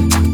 you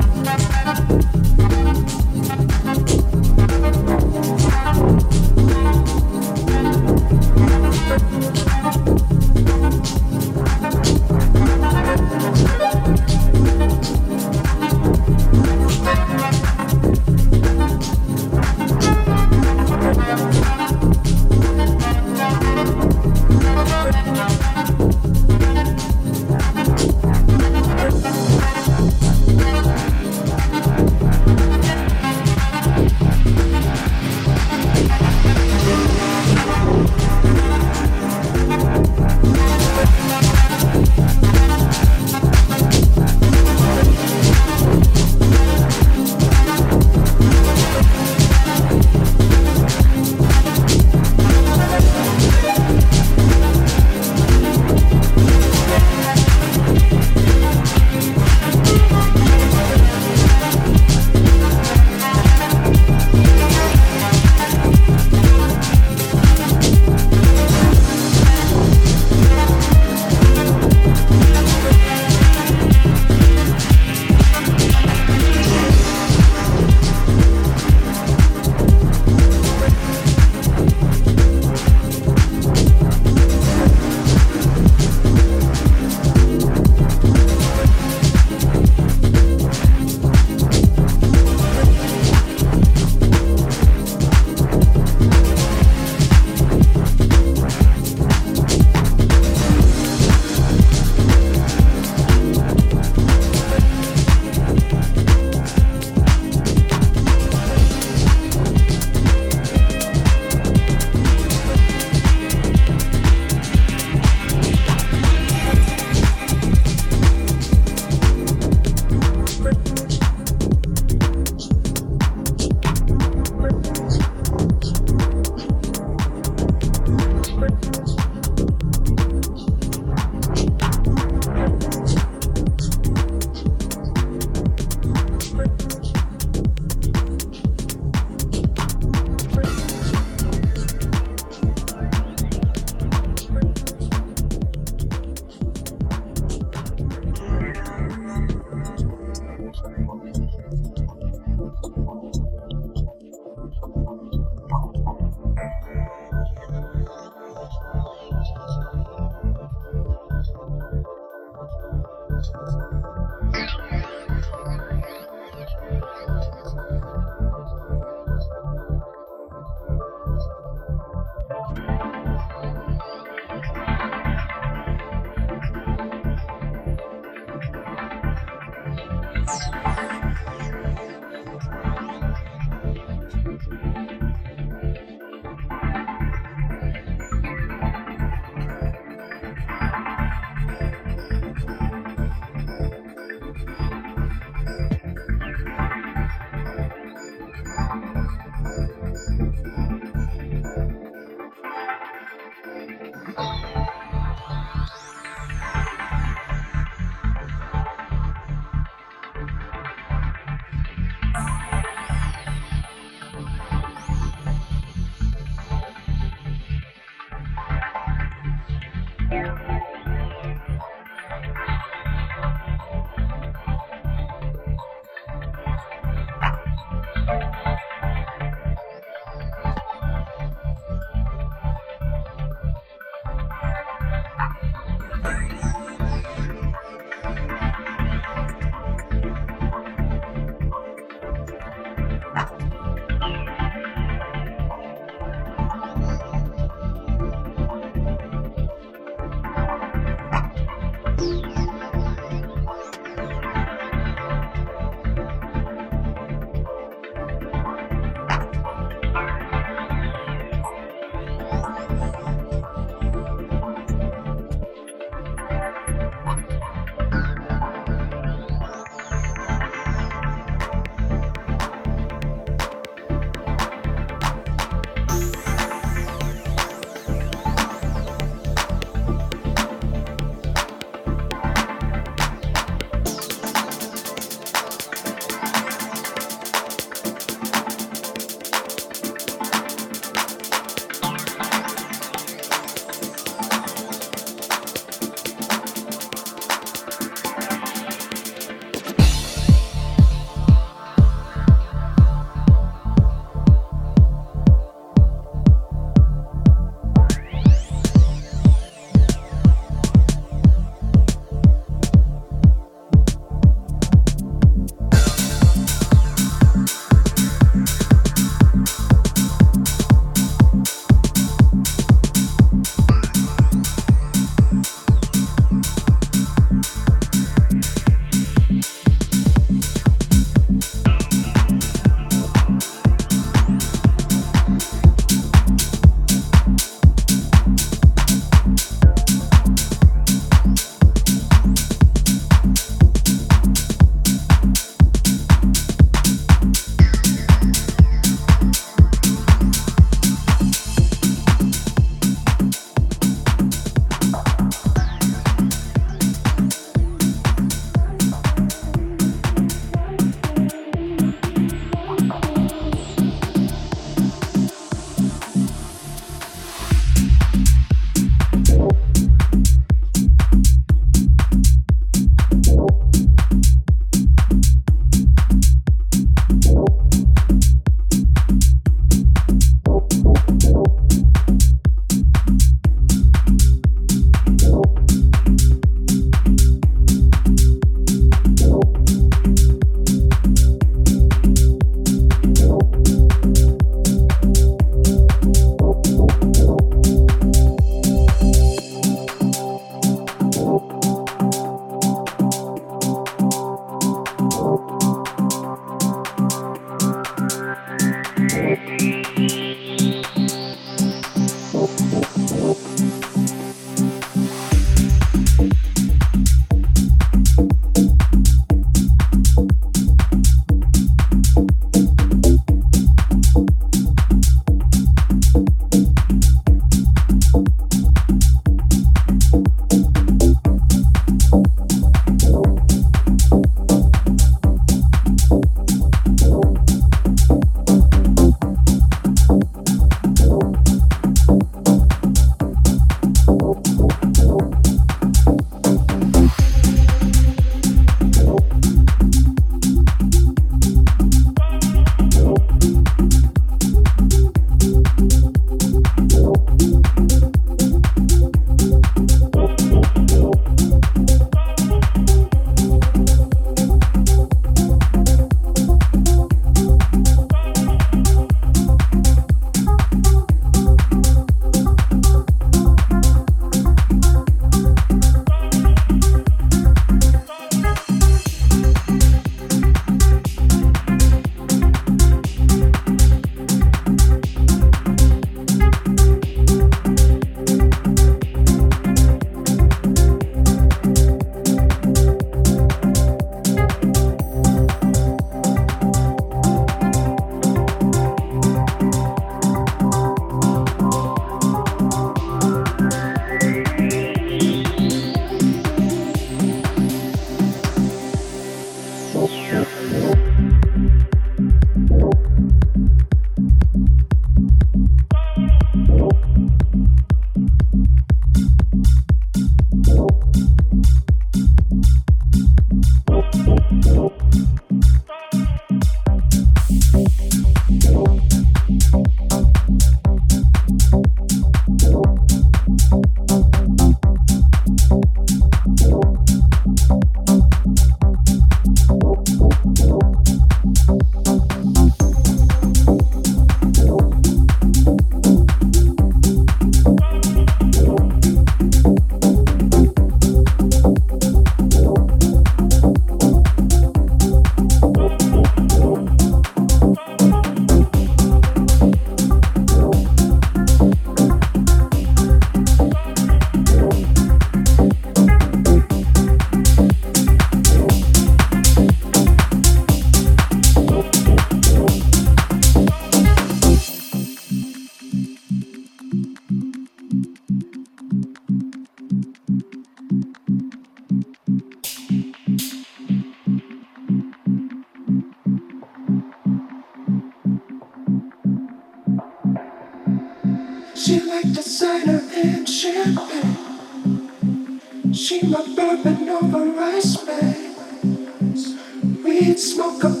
come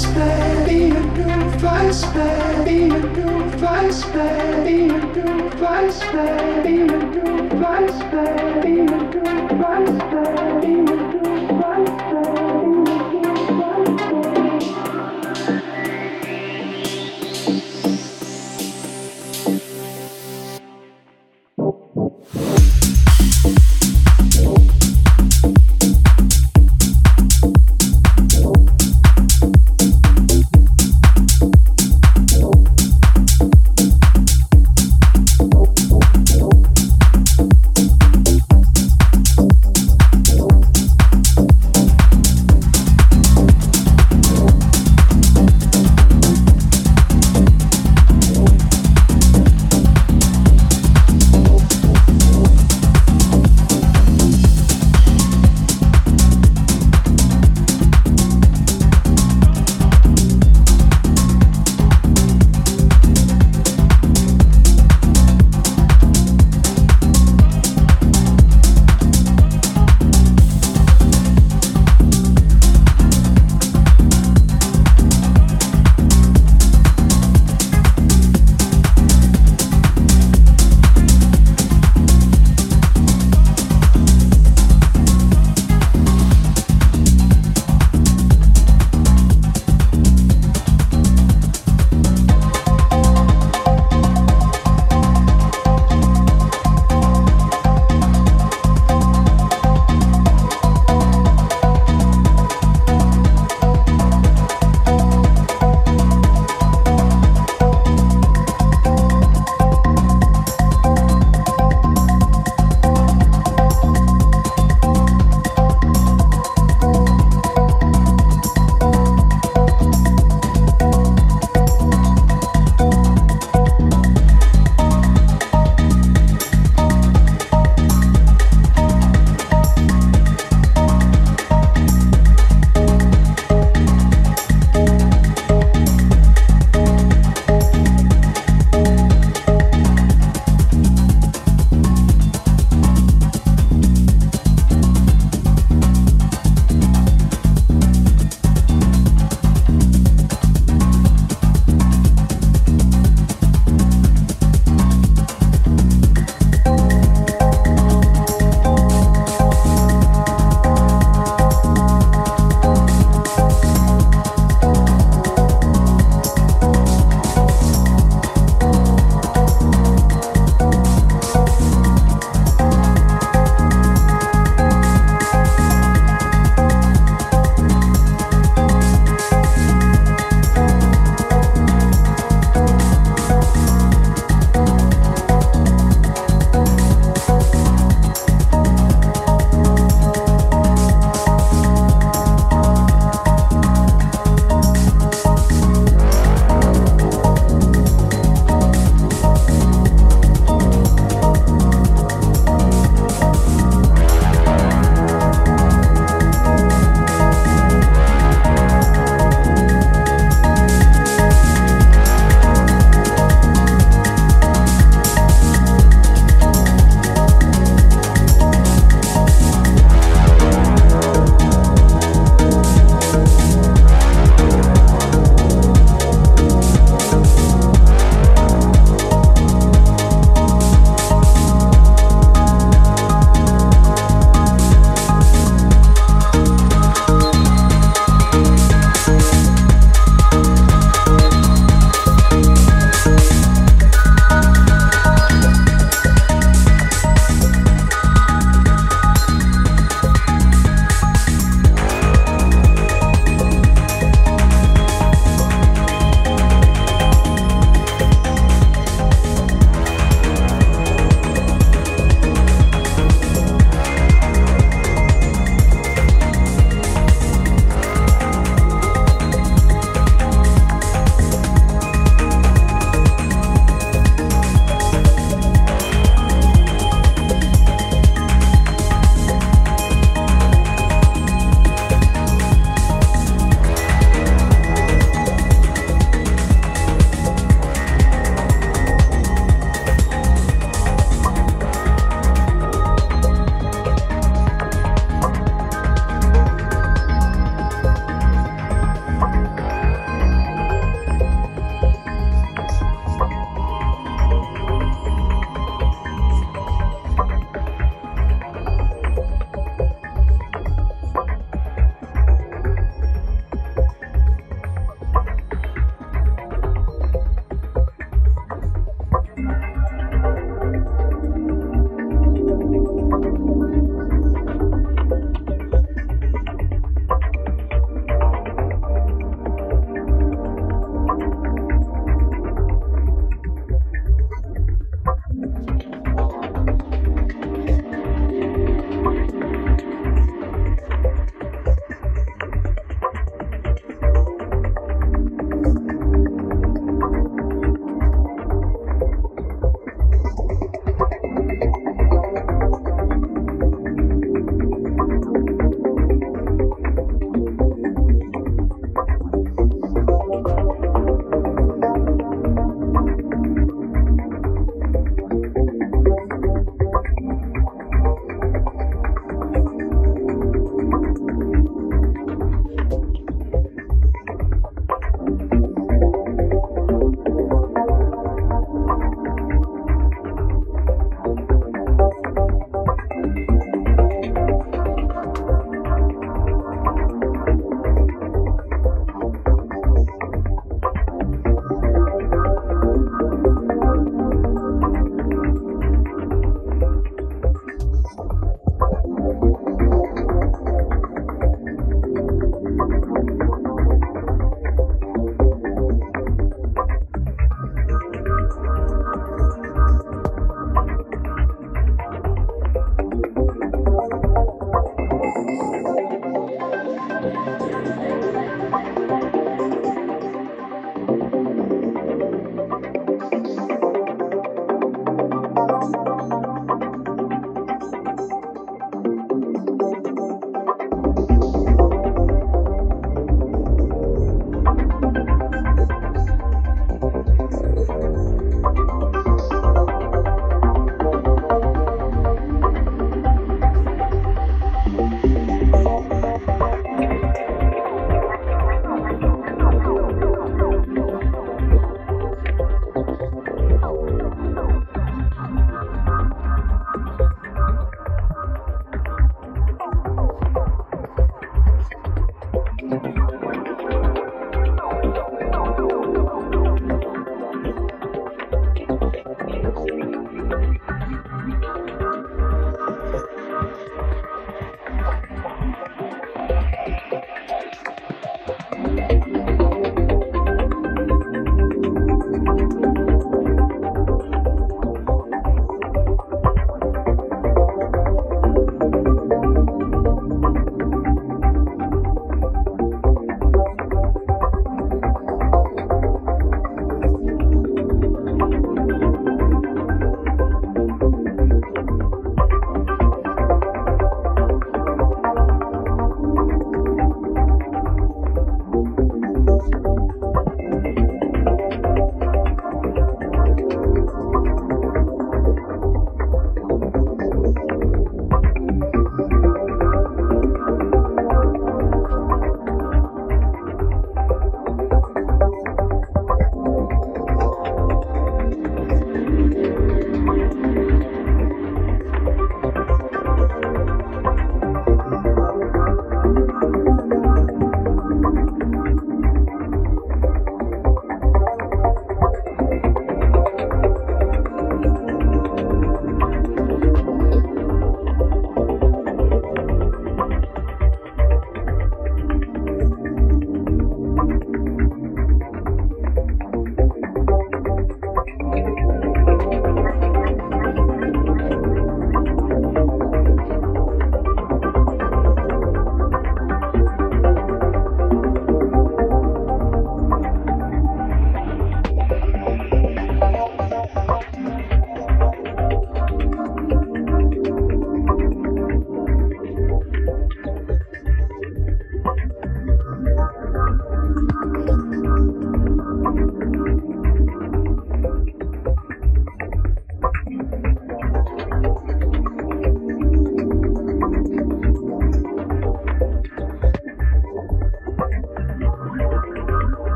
vice man, be a new vice man, be a new vice man, be a new vice man, be a new vice man, be a new vice man, be a new